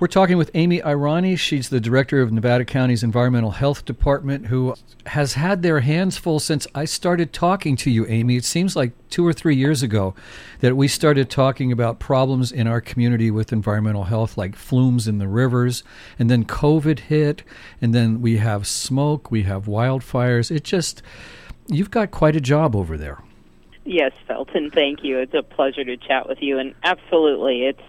We're talking with Amy Irani. She's the director of Nevada County's Environmental Health Department, who has had their hands full since I started talking to you, Amy. It seems like two or three years ago that we started talking about problems in our community with environmental health, like flumes in the rivers, and then COVID hit, and then we have smoke, we have wildfires. It just, you've got quite a job over there. Yes, Felton, thank you. It's a pleasure to chat with you. And absolutely, it's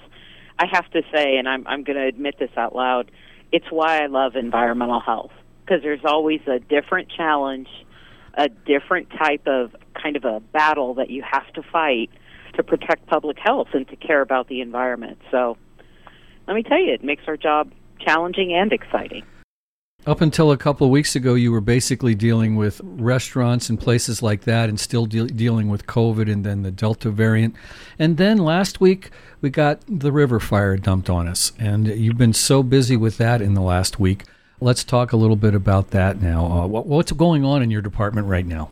I have to say, and I'm I'm going to admit this out loud, it's why I love environmental health because there's always a different challenge, a different type of kind of a battle that you have to fight to protect public health and to care about the environment. So, let me tell you, it makes our job challenging and exciting. Up until a couple of weeks ago, you were basically dealing with restaurants and places like that, and still de- dealing with COVID and then the Delta variant. And then last week, we got the river fire dumped on us. And you've been so busy with that in the last week. Let's talk a little bit about that now. Uh, what, what's going on in your department right now?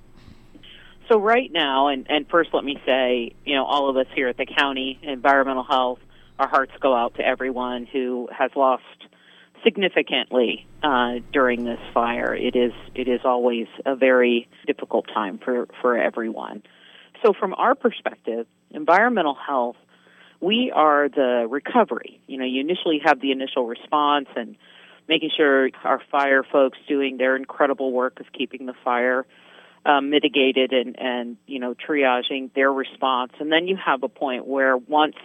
So, right now, and, and first let me say, you know, all of us here at the county, environmental health, our hearts go out to everyone who has lost significantly uh, during this fire. It is it is always a very difficult time for for everyone. So from our perspective, environmental health, we are the recovery. You know, you initially have the initial response and making sure our fire folks doing their incredible work of keeping the fire um, mitigated and and you know triaging their response, and then you have a point where once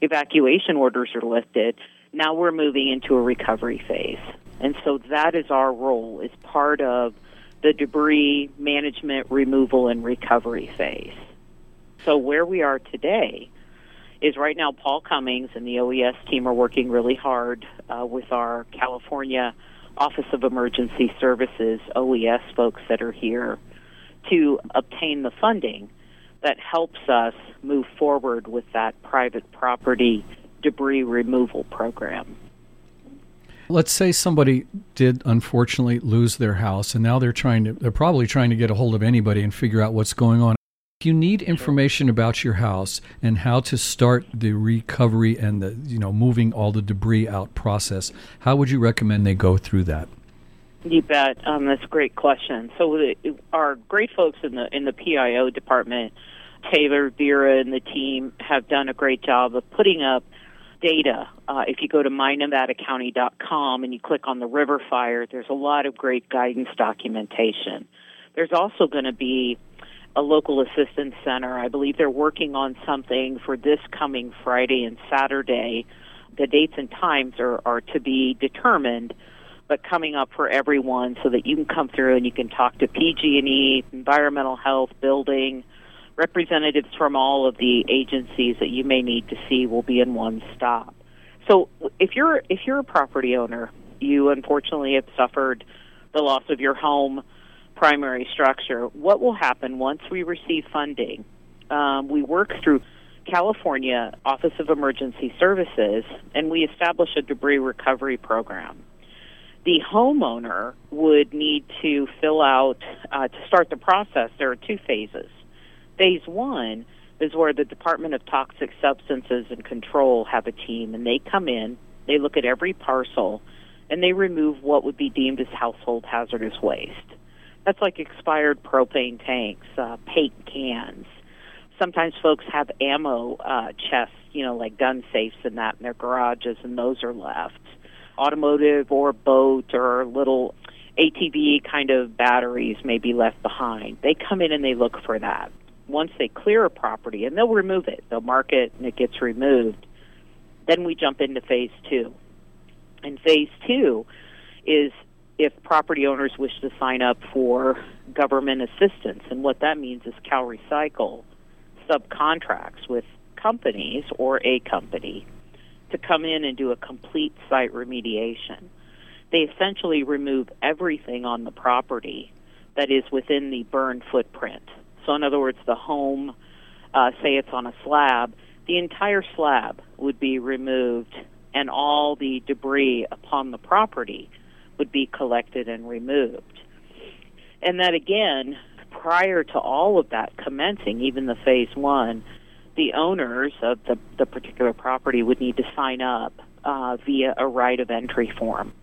evacuation orders are lifted now we're moving into a recovery phase. And so that is our role as part of the debris management, removal, and recovery phase. So where we are today is right now Paul Cummings and the OES team are working really hard uh, with our California Office of Emergency Services, OES folks that are here, to obtain the funding that helps us move forward with that private property debris removal program. Let's say somebody did unfortunately lose their house and now they're trying to they're probably trying to get a hold of anybody and figure out what's going on. If you need information about your house and how to start the recovery and the you know moving all the debris out process, how would you recommend they go through that? You bet. Um, that's a great question. So the, our great folks in the in the PIO department, Taylor, Vera, and the team have done a great job of putting up data. Uh, if you go to mynevadacounty.com and you click on the river fire, there's a lot of great guidance documentation. There's also going to be a local assistance center. I believe they're working on something for this coming Friday and Saturday. The dates and times are, are to be determined, but coming up for everyone so that you can come through and you can talk to PG&E, environmental health, building, representatives from all of the agencies that you may need to see will be in one stop. So if you're if you're a property owner, you unfortunately have suffered the loss of your home primary structure. What will happen once we receive funding? Um, we work through California Office of Emergency Services and we establish a debris recovery program. The homeowner would need to fill out, uh, to start the process, there are two phases. Phase one is where the Department of Toxic Substances and Control have a team, and they come in, they look at every parcel, and they remove what would be deemed as household hazardous waste. That's like expired propane tanks, uh, paint cans. Sometimes folks have ammo uh, chests, you know, like gun safes and that in their garages, and those are left. Automotive or boat or little ATV kind of batteries may be left behind. They come in and they look for that once they clear a property, and they'll remove it, they'll mark it, and it gets removed. Then we jump into phase two. And phase two is if property owners wish to sign up for government assistance. And what that means is CalRecycle subcontracts with companies or a company to come in and do a complete site remediation. They essentially remove everything on the property that is within the burn footprint. So, in other words, the home, uh, say it's on a slab, the entire slab would be removed and all the debris upon the property would be collected and removed. And that again, prior to all of that commencing, even the phase one, the owners of the, the particular property would need to sign up uh, via a right of entry form.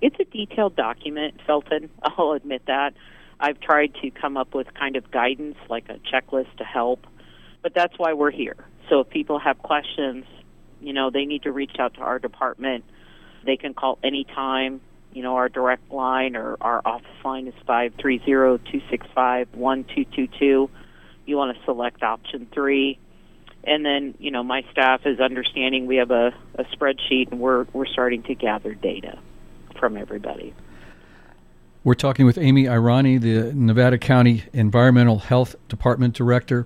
It's a detailed document, Felton. I'll admit that. I've tried to come up with kind of guidance, like a checklist to help, but that's why we're here. So if people have questions, you know, they need to reach out to our department. They can call anytime. You know, our direct line or our office line is 530-265-1222. You want to select option 3. And then, you know, my staff is understanding we have a, a spreadsheet and we're we're starting to gather data from everybody. We're talking with Amy Irani, the Nevada County Environmental Health Department Director.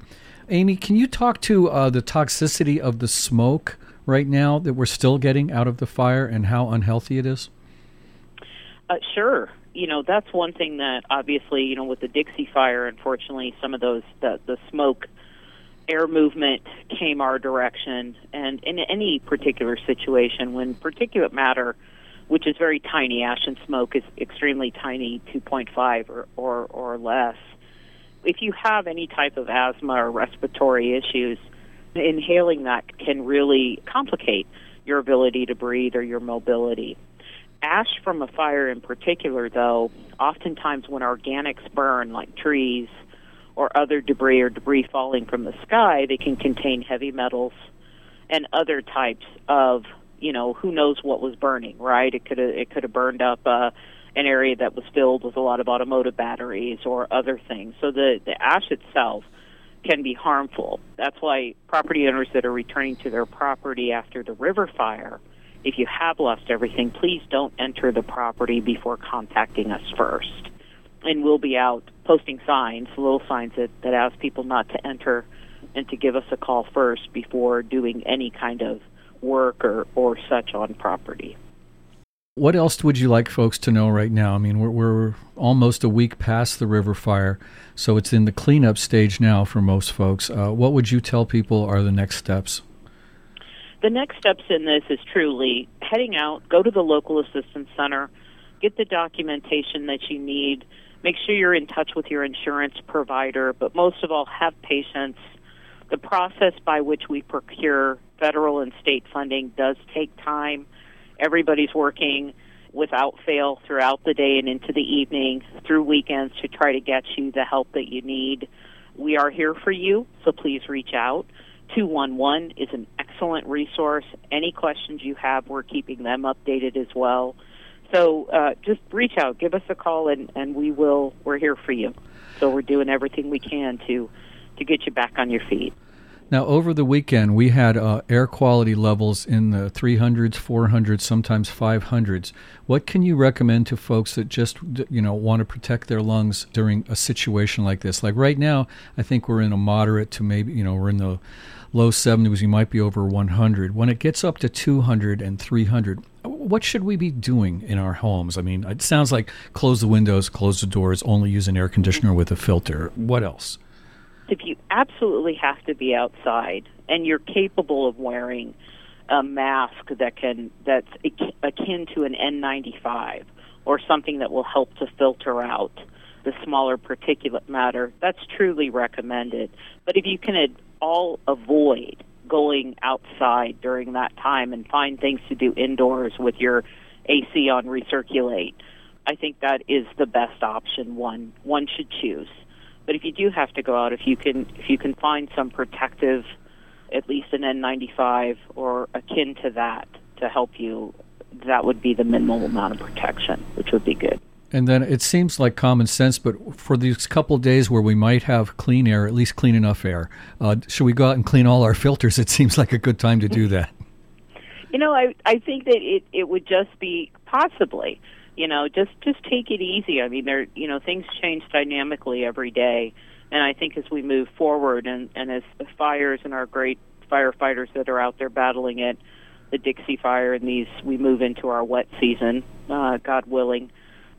Amy, can you talk to uh, the toxicity of the smoke right now that we're still getting out of the fire and how unhealthy it is? Uh, sure. You know, that's one thing that obviously, you know, with the Dixie Fire, unfortunately, some of those, the, the smoke air movement came our direction. And in any particular situation, when particulate matter, which is very tiny, ash and smoke is extremely tiny, 2.5 or, or, or less, if you have any type of asthma or respiratory issues, inhaling that can really complicate your ability to breathe or your mobility. Ash from a fire in particular, though, oftentimes when organics burn, like trees or other debris or debris falling from the sky, they can contain heavy metals and other types of, you know, who knows what was burning, right? It could have it could have burned up uh, an area that was filled with a lot of automotive batteries or other things. So the the ash itself can be harmful. That's why property owners that are returning to their property after the river fire, if you have lost everything, please don't enter the property before contacting us first. And we'll be out posting signs, little signs that, that ask people not to enter and to give us a call first before doing any kind of work or, or such on property. What else would you like folks to know right now? I mean, we're, we're almost a week past the river fire, so it's in the cleanup stage now for most folks. Uh, what would you tell people are the next steps? The next steps in this is truly heading out, go to the local assistance center, get the documentation that you need, make sure you're in touch with your insurance provider, but most of all, have patience. The process by which we procure federal and state funding does take time everybody's working without fail throughout the day and into the evening through weekends to try to get you the help that you need. We are here for you, so please reach out. 211 is an excellent resource. Any questions you have, we're keeping them updated as well. So uh, just reach out, give us a call, and, and we will. We're here for you. So we're doing everything we can to to get you back on your feet. Now, over the weekend, we had uh, air quality levels in the 300s, 400s, sometimes 500s. What can you recommend to folks that just, you know, want to protect their lungs during a situation like this? Like right now, I think we're in a moderate to maybe, you know, we're in the low 70s. You might be over 100. When it gets up to 200 and 300, what should we be doing in our homes? I mean, it sounds like close the windows, close the doors, only use an air conditioner with a filter. What else? If you absolutely have to be outside and you're capable of wearing a mask that can that's akin to an N95 or something that will help to filter out the smaller particulate matter, that's truly recommended. But if you can ad- all avoid going outside during that time and find things to do indoors with your AC on recirculate, I think that is the best option one one should choose. But if you do have to go out, if you can if you can find some protective, at least an N95 or akin to that to help you, that would be the minimal amount of protection, which would be good. And then it seems like common sense, but for these couple days where we might have clean air, at least clean enough air, uh, should we go out and clean all our filters? It seems like a good time to do that. You know, I I think that it it would just be possibly you know just just take it easy. I mean there you know things change dynamically every day. And i think as we move forward and and as the fires and our great firefighters that are out there battling it the dixie fire and these we move into our wet season uh god willing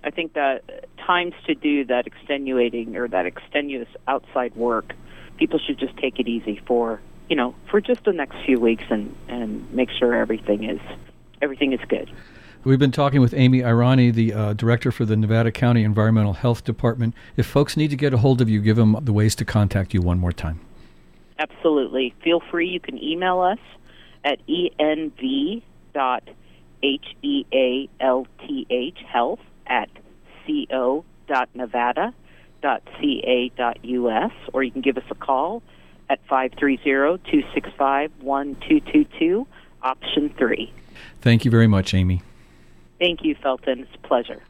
i think that times to do that extenuating or that extenuous outside work people should just take it easy for you know for just the next few weeks and and make sure everything is everything is good We've been talking with Amy Irani, the uh, director for the Nevada County Environmental Health Department. If folks need to get a hold of you, give them the ways to contact you one more time. Absolutely. Feel free. You can email us at env.health, health, at co.nevada.ca.us, or you can give us a call at 530-265-1222, option 3. Thank you very much, Amy. Thank you, Felton. It's a pleasure.